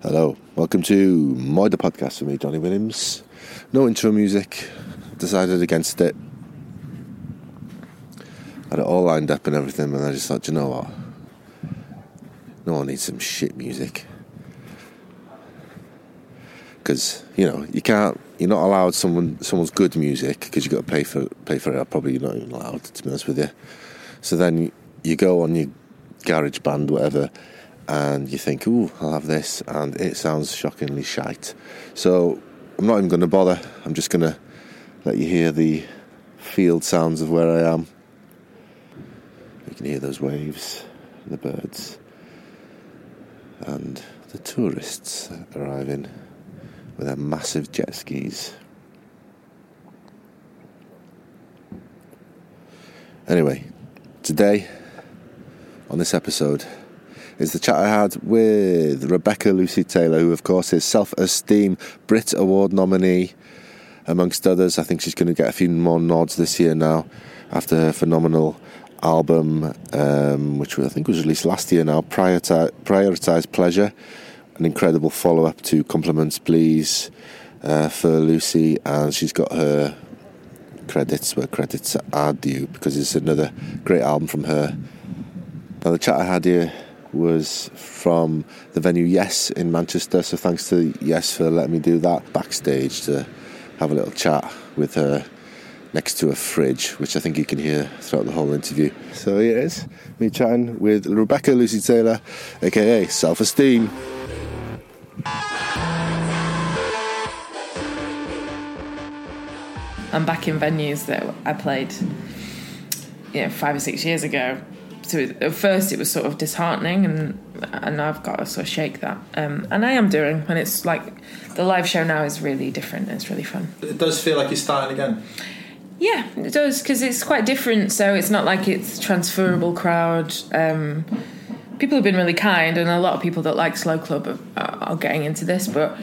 Hello, welcome to Moider Podcast with me, Jonny Williams. No intro music, decided against it. Had it all lined up and everything, and I just thought, you know what? No one needs some shit music. Because, you know, you can't, you're not allowed someone someone's good music because you've got to pay for, pay for it. Probably you're not even allowed, to be honest with you. So then you go on your GarageBand, whatever, and you think, ooh, I'll have this, and it sounds shockingly shite. So I'm not even going to bother. I'm just going to let you hear the field sounds of where I am. You can hear those waves, the birds, and the tourists arriving with their massive jet skis. Anyway, today on this episode is the chat I had with Rebecca Lucy Taylor, who, of course, is Self Esteem Brit Award nominee, amongst others. I think she's going to get a few more nods this year now after her phenomenal album, um, which I think was released last year now, Prioritize, Prioritize Pleasure, an incredible follow up to Compliments Please uh, for Lucy, and she's got her credits where credits are due because it's another great album from her. Now, the chat I had here was from the venue Yes in Manchester. So thanks to Yes for letting me do that backstage to have a little chat with her next to a fridge, which I think you can hear throughout the whole interview. So here it is, me chatting with Rebecca Lucy Taylor, aka Self Esteem. I'm back in venues that I played, you know, five or six years ago. So at first it was sort of disheartening, and and I've got to sort of shake that. Um, and I am doing, and it's like the live show now is really different. And it's really fun. It does feel like you're starting again. Yeah, it does because it's quite different. So it's not like it's transferable crowd. Um, people have been really kind, and a lot of people that like Slow Club are, are getting into this. But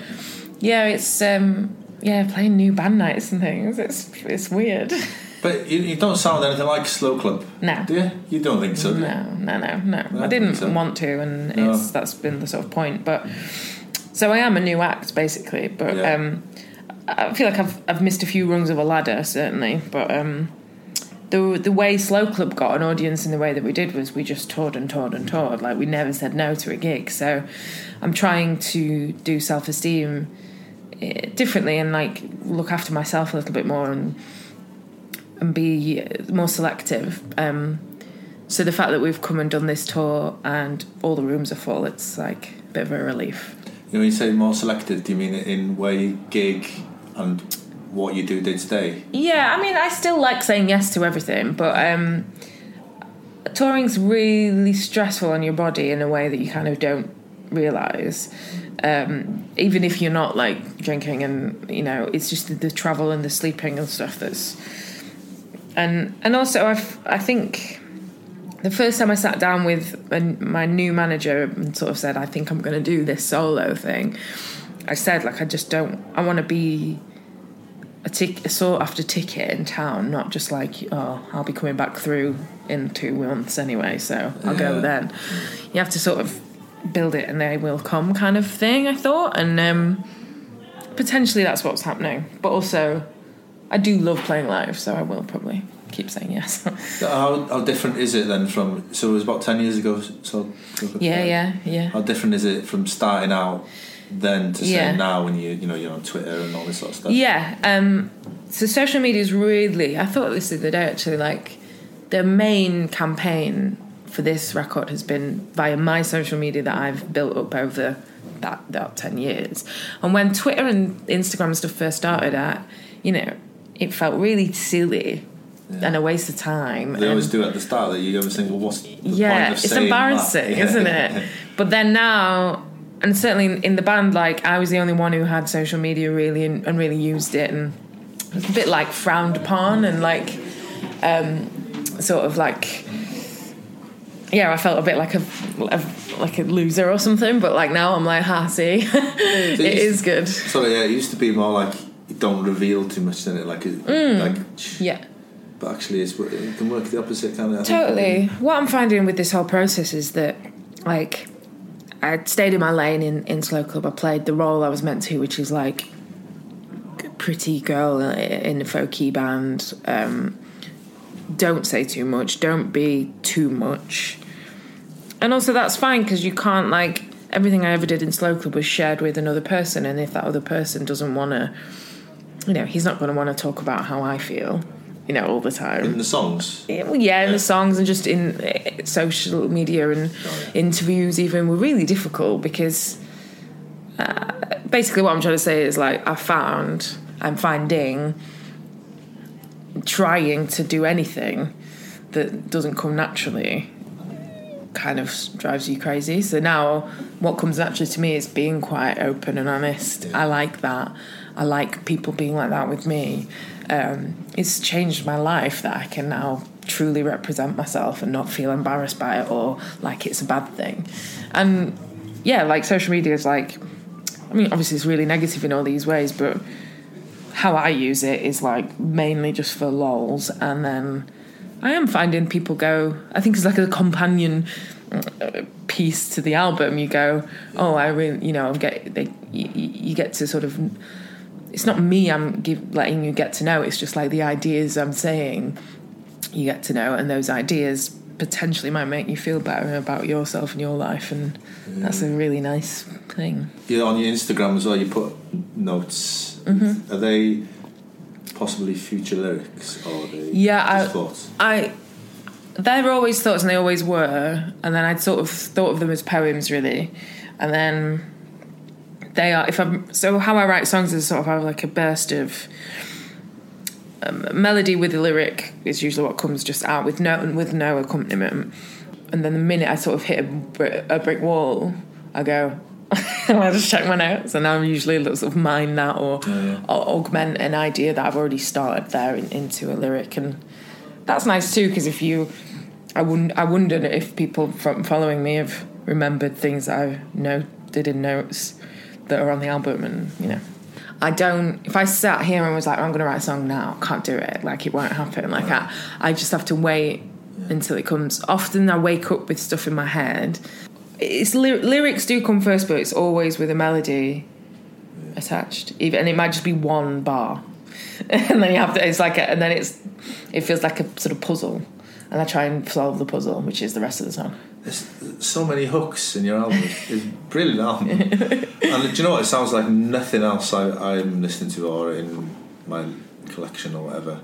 yeah, it's um, yeah playing new band nights and things. It's it's weird. But you, you don't sound anything like Slow Club. No. Do you? You don't think so? do you? No, no, no, no. No, I didn't so- want to, and No. it's that's been the sort of point. But so I am a new act basically, but Yeah. um, I feel like I've I've missed a few rungs of a ladder certainly. But um, the the way Slow Club got an audience in the way that we did was we just toured and toured and toured. Like we never said no to a gig. So I'm trying to do self esteem differently and like look after myself a little bit more and and be more selective. Um, so the fact that we've come and done this tour and all the rooms are full, it's like a bit of a relief. You know, when you say more selective, do you mean in where you gig and what you do day to day? Yeah, I mean, I still like saying yes to everything, but um, touring's really stressful on your body in a way that you kind of don't realize. Um, even if you're not like drinking, and you know, it's just the, the travel and the sleeping and stuff that's. And and also, I've I think the first time I sat down with my new manager and sort of said, I think I'm going to do this solo thing. I said, like, I just don't. I want to be a, tic- a sought after ticket in town, not just like, oh, I'll be coming back through in two months anyway, so I'll go then. You have to sort of build it and they will come kind of thing, I thought. And um, potentially that's what's happening. But also, I do love playing live, so I will probably keep saying yes. How, how different is it then from? So it was about ten years ago. So yeah, yeah, yeah. How different is it from starting out then to Yeah. say now when you you know you're on Twitter and all this sort of stuff? Yeah. Um, so social media is really. I thought this the other day actually. Like the main campaign for this record has been via my social media that I've built up over that that ten years. And when Twitter and Instagram and stuff first started, at you know, it felt really silly and a waste of time. They always and- do at the start that you always think, well, what's the yeah, point of it's embarrassing, isn't it? But then now, and certainly in- the band, like I was the only one who had social media really and, and really used it, and it was a bit like frowned upon and like, um, sort of like, yeah, I felt a bit like a, a like a loser or something. But like now, I'm like, ha, see, it is good. So yeah, it used to be more like don't reveal too much in it, like it, Mm. like. Yeah. But actually, it's, it can work the opposite kind of. Totally. What I'm finding with this whole process is that, like, I stayed in my lane in, in Slow Club. I played the role I was meant to, which is like pretty girl in a folky band. Um, don't say too much. Don't be too much. And also, that's fine because you can't like everything I ever did in Slow Club was shared with another person, and if that other person doesn't want to, you know, he's not going to want to talk about how I feel, you know, all the time. In the songs? Yeah, well, yeah, in the songs and just in uh, social media and Oh, interviews, even were really difficult because uh, basically what I'm trying to say is like I found I'm finding trying to do anything that doesn't come naturally kind of drives you crazy. So now what comes naturally to me is being quite open and honest. I like that. I like people being like that with me. Um, it's changed my life that I can now truly represent myself and not feel embarrassed by it or like it's a bad thing. And yeah, like social media is like, I mean, obviously it's really negative in all these ways, but how I use it is like mainly just for lols, and then I am finding people go. I think it's like a companion uh, piece to the album. You go, oh, I really, you know, I'm get they, you, you get to sort of. It's not me. I'm give, letting you get to know. It's just like the ideas I'm saying. You get to know, and those ideas potentially might make you feel better about yourself and your life, and that's a really nice thing. Yeah, on your Instagram as well, you put notes. Mm-hmm. Are they possibly future lyrics or are they Yeah, I-? I they're always thoughts and they always were and then I'd sort of thought of them as poems really and then they are if I'm so how I write songs is sort of have like a burst of um, melody with the lyric is usually what comes just out with no with no accompaniment. And then the minute I sort of hit a, a brick wall I go I just check my notes. And I'm usually a little sort of mine that or, yeah. or augment an idea that I've already started there in, into a lyric. And that's nice too because if you I wouldn't I wondered if people from following me have remembered things that I did in notes that are on the album and you know. I don't if I sat here and was like I'm gonna write a song now can't do it. Like it won't happen. Like I I just have to wait until it comes. Often I wake up with stuff in my head. It's ly- lyrics do come first but it's always with a melody attached. Even and it might just be one bar. And then you have to it's like a, and then it's it feels like a sort of puzzle. And I try and solve the puzzle which is the rest of the song There's so many hooks in your album. It's brilliant album. and do you know what? It sounds like nothing else I, I'm listening to or in my collection or whatever.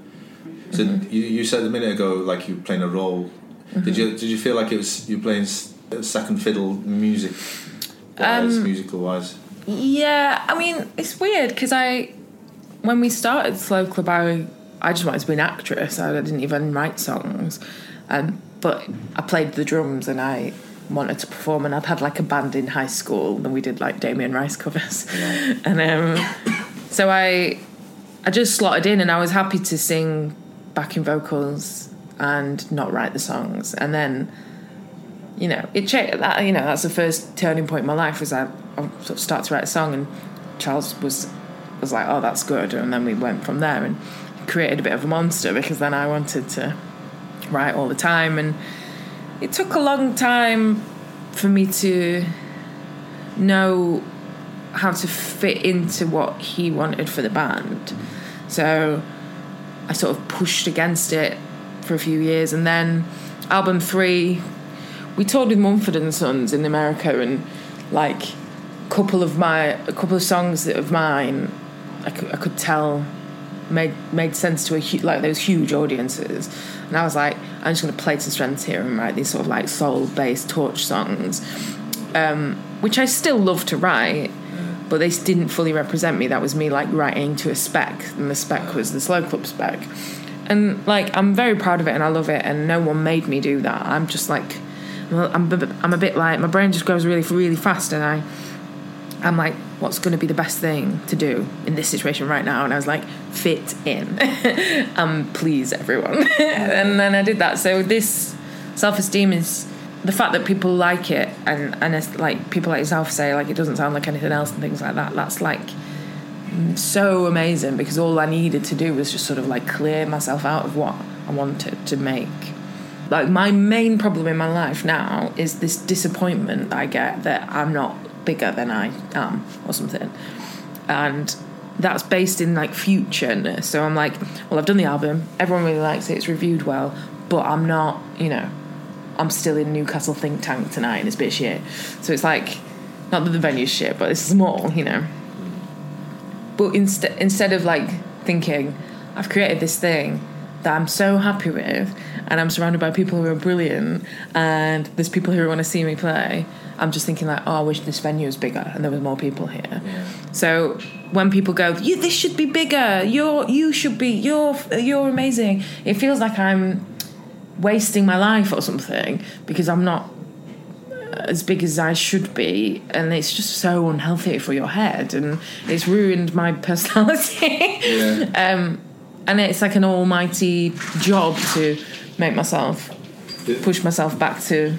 So Mm-hmm. you, you said a minute ago like you were playing a role. Did you did you feel like it was you playing second fiddle music wise, Um, musical wise? Yeah, I mean, it's weird because I, when we started Slow Club, I, I just wanted to be an actress. I didn't even write songs, um, but I played the drums and I wanted to perform. And I'd had like a band in high school, and we did like Damien Rice covers, and um, so I, I just slotted in, and I was happy to sing backing vocals and not write the songs, and then you know, it cha- that you know that's the first turning point in my life was I, I sort of start to write a song and Charles was was like, oh, that's good, and then we went from there and created a bit of a monster because then I wanted to write all the time and it took a long time for me to know how to fit into what he wanted for the band. So I sort of pushed against it for a few years and then album three we toured with Mumford and Sons in America, and like a couple of my a couple of songs of mine, I could, I could tell made made sense to a hu- like those huge audiences, and I was like, I'm just going to play to strengths here and write these sort of like soul based torch songs, um, which I still love to write. But they didn't fully represent me. That was me like writing to a spec, and the spec was the slow club spec. And like I'm very proud of it, and I love it. And no one made me do that. I'm just like I'm I'm a bit like my brain just goes really really fast, and I I'm like, what's going to be the best thing to do in this situation right now? And I was like, fit in, and um, please everyone, and then I did that. So this self esteem is the fact that people like it, and and it's like people like yourself say like it doesn't sound like anything else and things like that. That's like so amazing because all I needed to do was just sort of like clear myself out of what I wanted to make like my main problem in my life now is this disappointment I get that I'm not bigger than I am or something, and that's based in like futureness. So I'm like, well, I've done the album, everyone really likes it, it's reviewed well, but I'm not, you know, I'm still in Newcastle think tank tonight and it's a bit shit. So it's like, not that the venue's shit, but it's small, you know. But instead, instead of like thinking, I've created this thing that I'm so happy with, and I'm surrounded by people who are brilliant, and there's people who want to see me play. I'm just thinking like, oh, I wish this venue was bigger and there was more people here. Yeah. So when people go, you this should be bigger. You're you should be you're you're amazing. It feels like I'm wasting my life or something because I'm not as big as I should be, and it's just so unhealthy for your head, and it's ruined my personality. Yeah. um, and it's like an almighty job to make myself push myself back to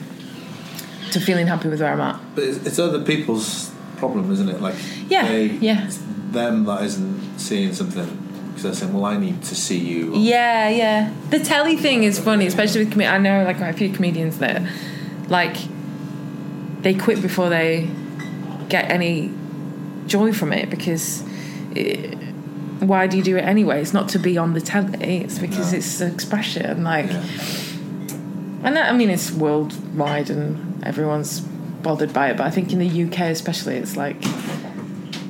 to feeling happy with where I'm at. But it's, other people's problem, isn't it? Like, Yeah, they, yeah. It's them that isn't seeing something because they're saying, "Well, I need to see you." Yeah, yeah. The telly thing is funny, especially with com- I know like a few comedians that like they quit before they get any joy from it because it, why do you do it anyway? It's not to be on the telly. It's because No. it's expression. Like, Yeah. and that, I mean it's worldwide and everyone's bothered by it. But I think in the UK especially, it's like.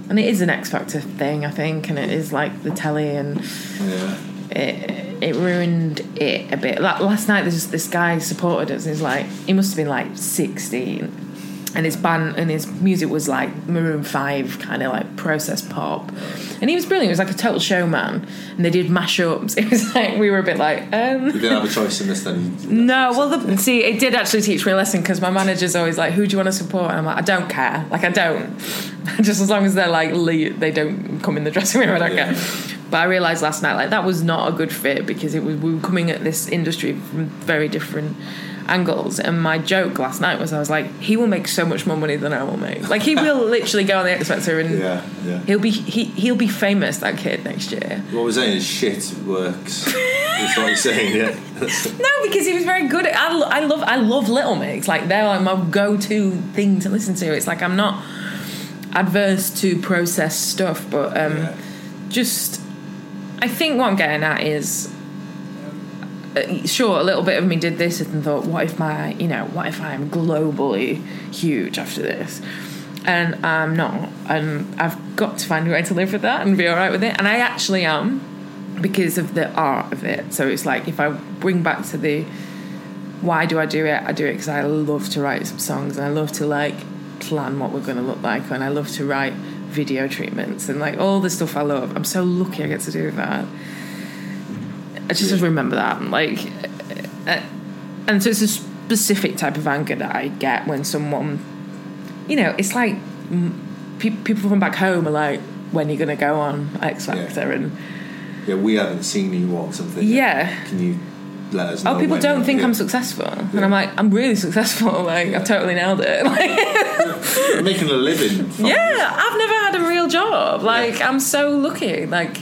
And it is an X Factor thing, I think, and it is like the telly and Yeah. it, it ruined it a bit. Like last night, there's this guy supported us. And he's like, he must have been like 16, and his band and his music was like Maroon Five, kind of like process pop, and he was brilliant. He was like a total showman, and they did mashups. It was like we were a bit like, um, You didn't have a choice in this, then. No, well, the, see, it did actually teach me a lesson because my manager's always like, "Who do you want to support?" And I'm like, "I don't care. Like, I don't. Just as long as they're like, le- they don't come in the dressing room, I don't Yeah. care." But I realised last night, like, that was not a good fit because it was we were coming at this industry from very different angles. And my joke last night was, I was like, "He will make so much more money than I will make. Like, he will literally go on the X Factor and yeah, yeah. he'll be he he'll be famous that kid next year." What we're saying is shit works. That's what you're saying, yeah. No, because he was very good at. I, I love I love Little Mix. Like they're like my go-to thing to listen to. It's like I'm not adverse to processed stuff, but um, Yeah. just I think what I'm getting at is. Uh, sure, a little bit of me did this and thought, what if my, you know, what if I'm globally huge after this? And I'm not. And I've got to find a way to live with that and be all right with it. And I actually am because of the art of it. So it's like if I bring back to the why do I do it? I do it because I love to write some songs and I love to like plan what we're going to look like and I love to write video treatments and like all the stuff I love. I'm so lucky I get to do that. I just remember that and like, uh, and so it's a specific type of anger that I get when someone, you know, it's like pe- people from back home are like, when are you going to go on X Yeah. Factor and Yeah, we haven't seen you on something. yet. yeah. Can you let us know? Oh, people don't think yeah. I'm successful, and I'm like, I'm really successful. Like, Yeah. I've totally nailed it. Like, You're making a living. Yeah, I've never had a real job. Like, I'm so lucky. Like,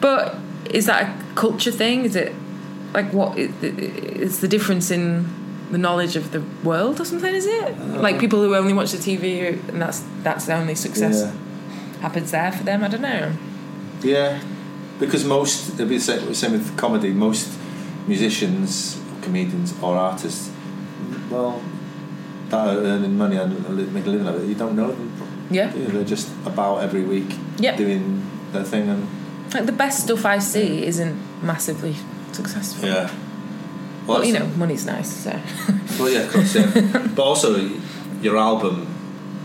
but is that a culture thing? Is it like what is the difference in the knowledge of the world or something? Is it uh, like people who only watch the TV and that's that's the only success Yeah. happens there for them? I don't know. Yeah, because most it'll be the same, same with comedy. Most musicians, comedians, or artists, well, that are earning money and make a living out of it. You don't know them. Yeah, you? They're just about every week Yeah. doing their thing and like the best stuff I see isn't massively successful. yeah. Well, you know, money's nice, so. Well, yeah, of course, yeah. but also, your album,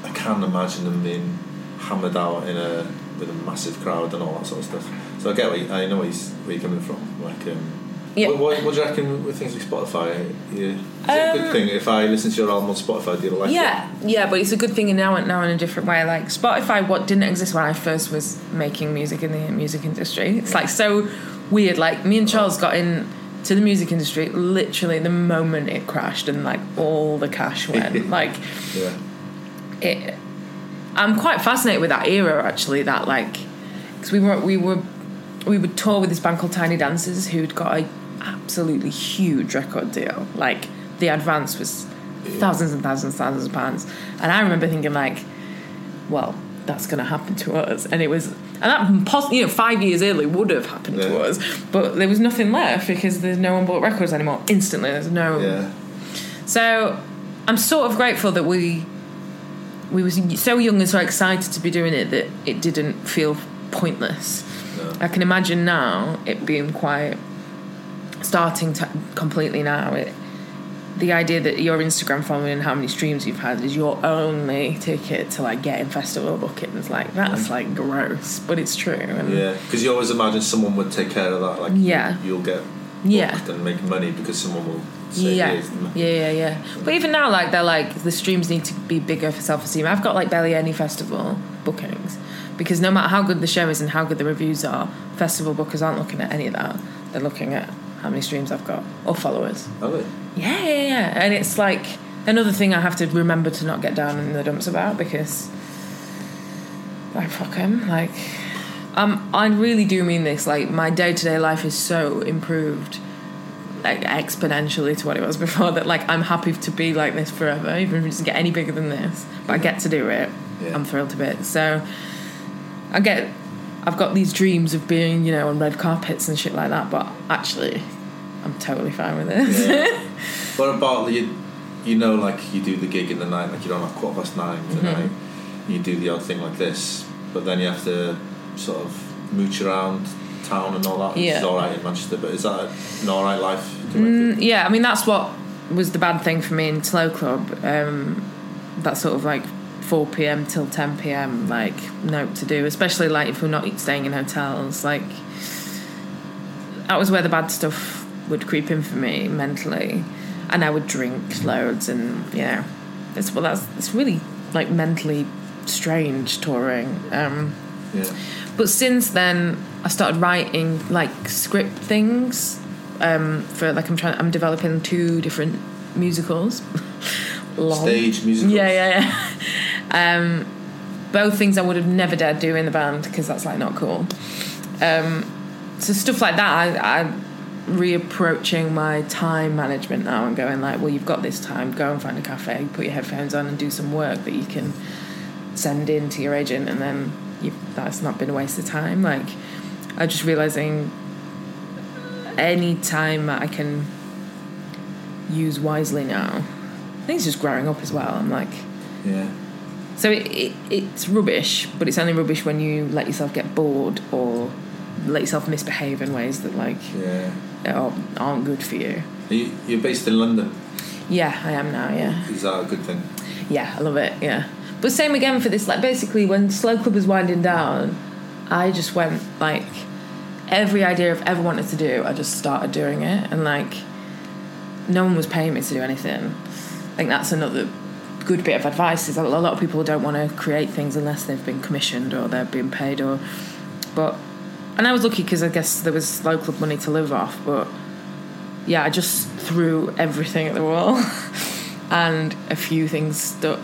I can't imagine them being hammered out in a with a massive crowd and all that sort of stuff. So I get what you, I know where, he's, where you're coming from. Like, um, Yeah. what, what, what do you reckon with things like Spotify? Yeah, is it a Um, good thing if I listen to your album on Spotify? Do you like yeah, yeah, but it's a good thing now, now in a different way. Like Spotify, what didn't exist when I first was making music in the music industry. It's like so weird. Like me and Charles got in to the music industry literally the moment it crashed and like all the cash went. like it? Yeah, it. I'm quite fascinated with that era actually. That like because we were we were we would tour with this band called Tiny Dancers who'd got a absolutely huge record deal. Like the advance was thousands and thousands, and thousands of pounds, and I remember thinking like, well, that's going to happen to us, and it was, and that poss- you know five years earlier would have happened to us, but there was nothing left because there's no one bought records anymore. Instantly, there's no. Yeah. So I'm sort of grateful that we we was so young and so excited to be doing it that it didn't feel pointless. No. I can imagine now it being quite starting to completely now. It the idea that your Instagram following and how many streams you've had is your only ticket to like getting festival bookings. Like that's like gross, but it's true. And Yeah, because you always imagine someone would take care of that. Like, Yeah. you'll get Yeah. and make money because someone will say, yeah, "Here's yeah, yeah, yeah. But even now, like they're like the streams need to be bigger for self esteem. I've got like barely any festival bookings because no matter how good the show is and how good the reviews are, festival bookers aren't looking at any of that. They're looking at how many streams I've got or followers. They? Yeah, yeah, yeah. And it's like another thing I have to remember to not get down in the dumps about because, like, fuck him. Like, um, I really do mean this. Like, my day to day life is so improved, like exponentially to what it was before. That like I'm happy to be like this forever, even if it doesn't get any bigger than this. But I get to do it. Yeah. I'm thrilled to bits. So, I get. I've got these dreams of being, you know, on red carpets and shit like that. But actually, I'm totally fine with this. Yeah. what about you? You know, like you do the gig in the night, like you're on at quarter past nine Mm-hmm. You do the odd thing like this, but then you have to sort of mooch around town and all that. Yeah. all right in Manchester, but is that an all right life? Reckon? Yeah, I mean that's what was the bad thing for me in Slow Club. Um, that sort of like 4 p.m. till 10 p.m. like note to do, especially like if we're not staying in hotels. Like that was where the bad stuff would creep in for me mentally, and I would drink loads, and you know, it's well that's it's really like mentally strange touring. Um, Yeah. but since then, I started writing like script things um, for like I'm trying. I'm developing two different musicals. Stage musicals. Yeah, yeah, yeah. um, both things I would have never dared do in the band because that's like not cool. Um, so stuff like that, I, I'm reapproaching my time management now and going like, well, you've got this time. Go and find a cafe, put your headphones on, and do some work that you can send in to your agent, and then that's not been a waste of time. Like, I'm just realizing any time that I can use wisely now. I think it's just growing up as well. I'm like, Yeah. So it, it, it's rubbish, but it's only rubbish when you let yourself get bored or let yourself misbehave in ways that like Yeah. are, aren't good for you. Are you, you're based in London. Yeah, I am now. Yeah, Is that a good thing? yeah, I love it. Yeah, but same again for this. Like basically, when Slow Club was winding down, I just went like every idea I've ever wanted to do, I just started doing it, and like no one was paying me to do anything. I think that's another good bit of advice is that a lot of people don't want to create things unless they've been commissioned or they're being paid or but and I was lucky because I guess there was local money to live off but yeah I just threw everything at the wall and a few things stuck.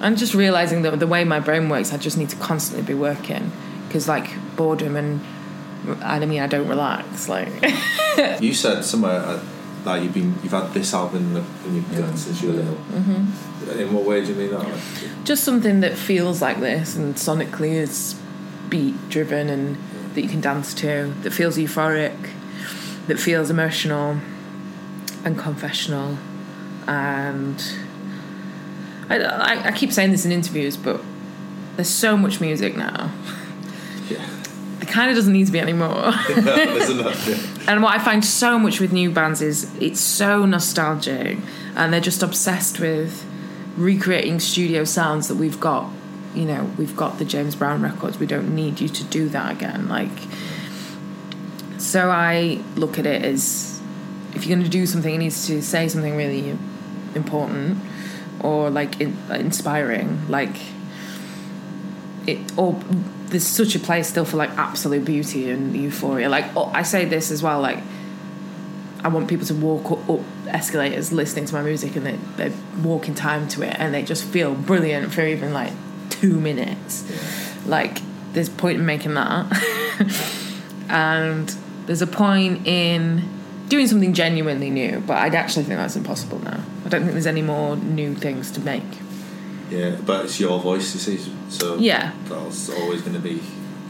And just realizing that the way my brain works I just need to constantly be working because like boredom and I mean I don't relax like You said somewhere uh, that you've been you've had this album in, the, in your gut since you were little. Mm-hmm. In what way do you mean that? Like, just something that feels like this and sonically is beat driven and that you can dance to that feels euphoric that feels emotional and confessional and I, I, I keep saying this in interviews but there's so much music now yeah. it kind of doesn't need to be anymore There's enough. Yeah. And what I find so much with new bands is it's so nostalgic and they're just obsessed with recreating studio sounds that we've got. You know, we've got the James Brown records. We don't need you to do that again. Like, so I look at it as if you're going to do something, it needs to say something really important or like in, inspiring. Like, it or there's such a place still for like absolute beauty and euphoria. Like oh, I say this as well, like I want people to walk up, up escalators listening to my music and they they walk in time to it and they just feel brilliant for even like two minutes. Like there's point in making that, and there's a point in doing something genuinely new. But I'd actually think that's impossible now. I don't think there's any more new things to make. Yeah, but it's your voice, you see. So Yeah. that's always going to be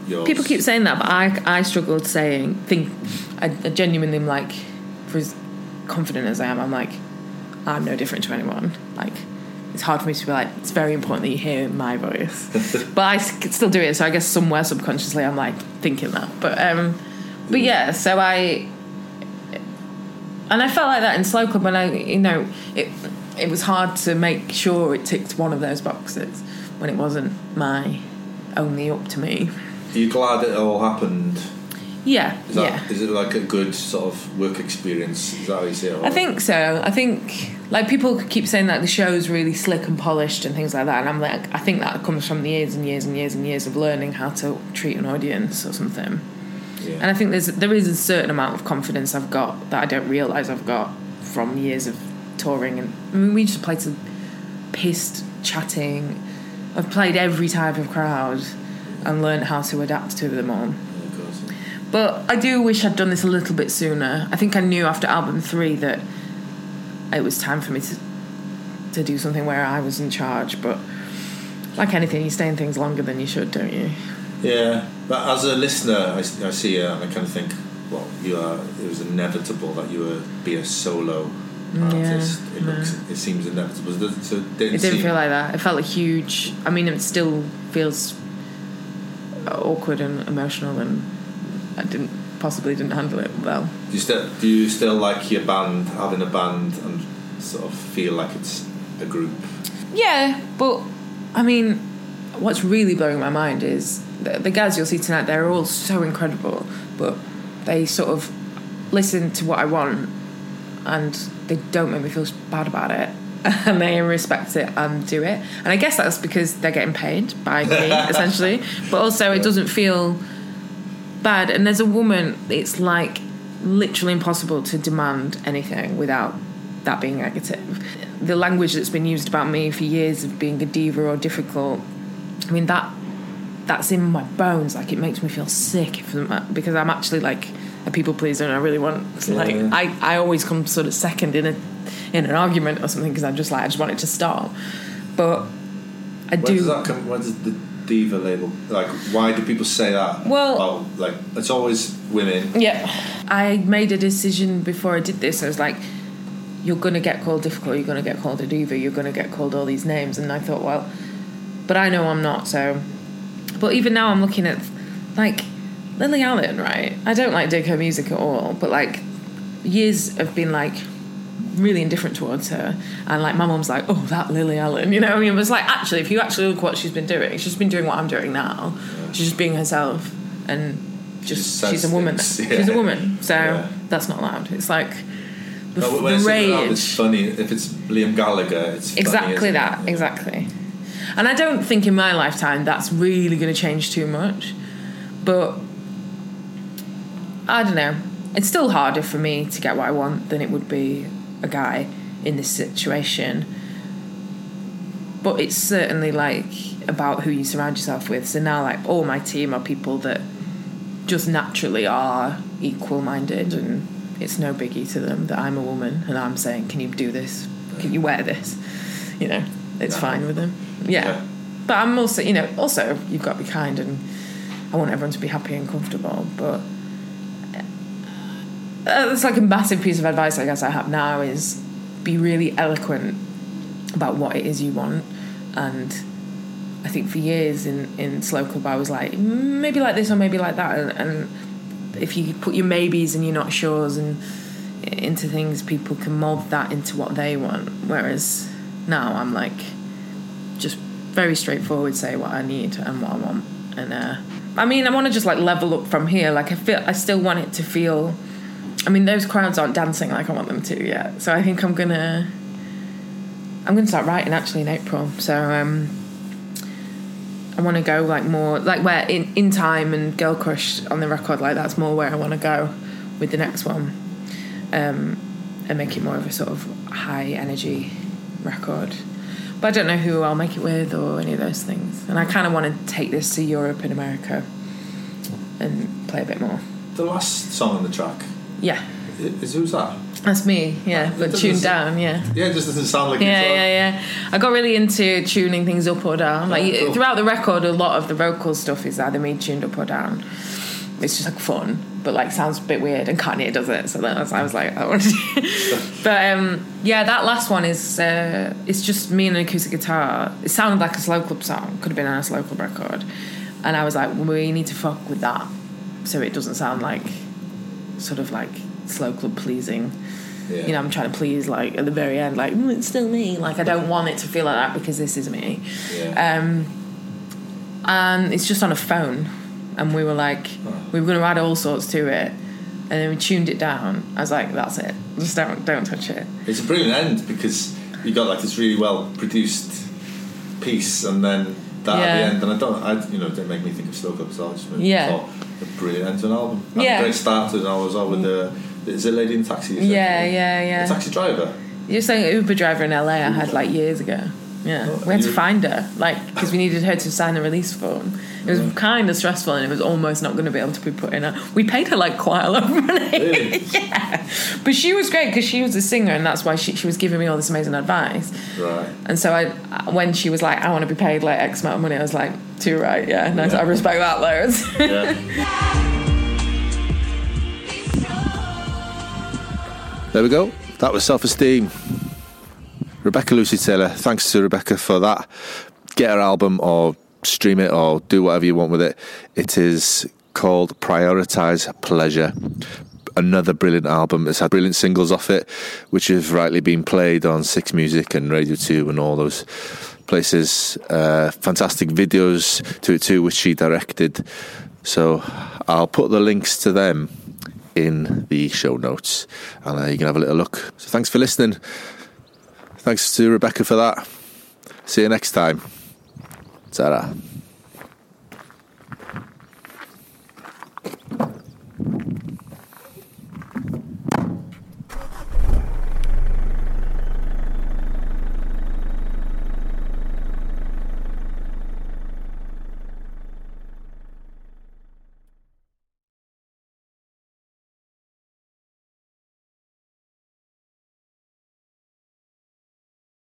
yours. People keep saying that, but I I struggled saying think. I, I genuinely am like, for as confident as I am, I'm like, I'm no different to anyone. Like, it's hard for me to be like. It's very important that you hear my voice, but I still do it. So I guess somewhere subconsciously, I'm like thinking that. But um, but yeah. So I. And I felt like that in Slow Club, and I, you know, it it was hard to make sure it ticked one of those boxes when it wasn't my only up to me. Are you glad it all happened? Yeah, Is that yeah. is it like a good sort of work experience? Is that how you see it? I think so. I think like people keep saying that the show's really slick and polished and things like that, and I'm like, I think that comes from the years and years and years and years of learning how to treat an audience or something. Yeah. And I think there's there is a certain amount of confidence I've got that I don't realise I've got from years of touring. And I mean, we just played to pissed chatting. I've played every type of crowd and learned how to adapt to them all. But I do wish I'd done this a little bit sooner. I think I knew after album three that it was time for me to to do something where I was in charge. But like anything, you stay in things longer than you should, don't you? Yeah, but as a listener, I see it and I kind of think, well, you are. It was inevitable that you would be a solo artist. it no. looks, it seems inevitable. It- so it didn't, It didn't feel like that. It felt like huge. I mean, it still feels awkward and emotional, and I didn't possibly didn't handle it well. Do you still do you still like your band having a band and sort of feel like it's a group? Yeah, but I mean, what's really blowing my mind is the, the guys you'll see tonight. They're all so incredible, but they sort of listen to what I want, and they don't make me feel bad about it, and they respect it and do it. And I guess that's because they're getting paid by me essentially, but also it doesn't feel bad. And as a woman, it's like literally impossible to demand anything without that being negative. The language that's been used about me for years of being a diva or difficult, I mean that that's in my bones. Like it makes me feel sick if because I'm actually like a people pleaser and I really want to, like Yeah. I, I always come sort of second in a in an argument or something because I'm just like I just want it to stop. But I Where do. does that come? Where does the diva label? Like, why do people say that? Well- like it's always women. Yeah. I made a decision before I did this. I was like, you're going to get called difficult, you're going to get called a diva, you're going to get called all these names. And I thought, well, but I know I'm not, so. But even now I'm looking at, like, Lily Allen, right? I don't like dig her music at all, but like, years have been like, really indifferent towards her and like my mum's like oh that Lily Allen you know I mean it was like actually if you actually look what she's been doing she's been doing what I'm doing now she's just being herself and just just she's a woman things, she's a woman so Yeah. that's not allowed it's like the, No, when the it's, rage it's funny. If it's Liam Gallagher, it's exactly isn't that it? Yeah. exactly and I don't think in my lifetime that's really going to change too much but I don't know it's still harder for me to get what I want than it would be a guy in this situation but it's certainly like about who you surround yourself with so now like all my team are people that just naturally are equal minded and it's no biggie to them that I'm a woman and I'm saying can you do this can you wear this you know it's Yeah. fine with them yeah. Yeah. but I'm also you know also you've got to be kind and I want everyone to be happy and comfortable but uh, it's like a massive piece of advice I guess I have now is be really eloquent about what it is you want. And I think for years in, in slow club I was like "Mm, maybe like this or maybe like that. And, and if you put your maybes and your not sures and into things people can mold that into what they want. Whereas now I'm like just very straightforward say what I need and what I want. And uh, I mean I want to just like level up from here. Like I feel I still want it to feel I mean those crowds aren't dancing like I want them to yet. So I think I'm gonna I'm gonna start writing actually in April. So um I want to go like more like where in in time and girl crush on the record like that's more where I want to go with the next one. Um and make it more of a sort of high energy record. But I don't know who I'll make it with or any of those things. And I kind of want to take this to Europe and America and play a bit more. The last song on the track, yeah Is who's that? That's me, yeah, but tuned down, yeah. Yeah, it just doesn't sound like Yeah, yeah, yeah. I got really into tuning things up or down. Like Oh, cool. throughout the record, a lot of the vocal stuff is either me tuned up or down. It's just like fun, but like sounds a bit weird. And Kanye does it, so that was, I was like, I want to. do but um, yeah, that last one is uh, it's just me and an acoustic guitar. It sounded like a slow club song. Could have been a slow club record, and I was like, we need to fuck with that, so it doesn't sound like sort of like slow club pleasing Yeah. you know, I'm trying to please like at the very end, like "Mm, it's still me. Like I don't want it to feel like that because this is me. Yeah. Um, and it's just on a phone, and we were like, we were going to add all sorts to it, and then we tuned it down. I was like, that's it. Just don't don't touch it. It's a brilliant end because you got like this really well produced piece, and then that at the end. And I don't, I you know, didn't make me think of Slow Club Stars. Just Yeah. thought a brilliant end to an album. And Yeah. great start to an album as well with the. Is it Lady in Taxi? said? Yeah, yeah, A yeah. taxi driver. You're saying Uber driver in LA I had like years ago. Yeah, Oh, we had to find her, like, because we needed her to sign a release form. It was kind of stressful, and it was almost not going to be able to be put in. Her. We paid her like quite a lot of money. Really? yeah, but she was great because she was a singer, and that's why she she was giving me all this amazing advice. Right. And so I, when she was like, "I want to be paid like X amount of money," I was like, "Too right, yeah, nice. I respect that loads." Yeah. There we go. That was self esteem. Rebecca Lucy Taylor. Thanks to Rebecca for that. Get her album or stream it or do whatever you want with it. It is called Prioritize Pleasure. Another brilliant album. It's had brilliant singles off it, which have rightly been played on Six Music and Radio 2 and all those places. Uh, fantastic videos to it too, which she directed. So I'll put the links to them in the show notes and uh, you can have a little look. So thanks for listening. Thanks to Rebecca for that. See you next time. 咋啦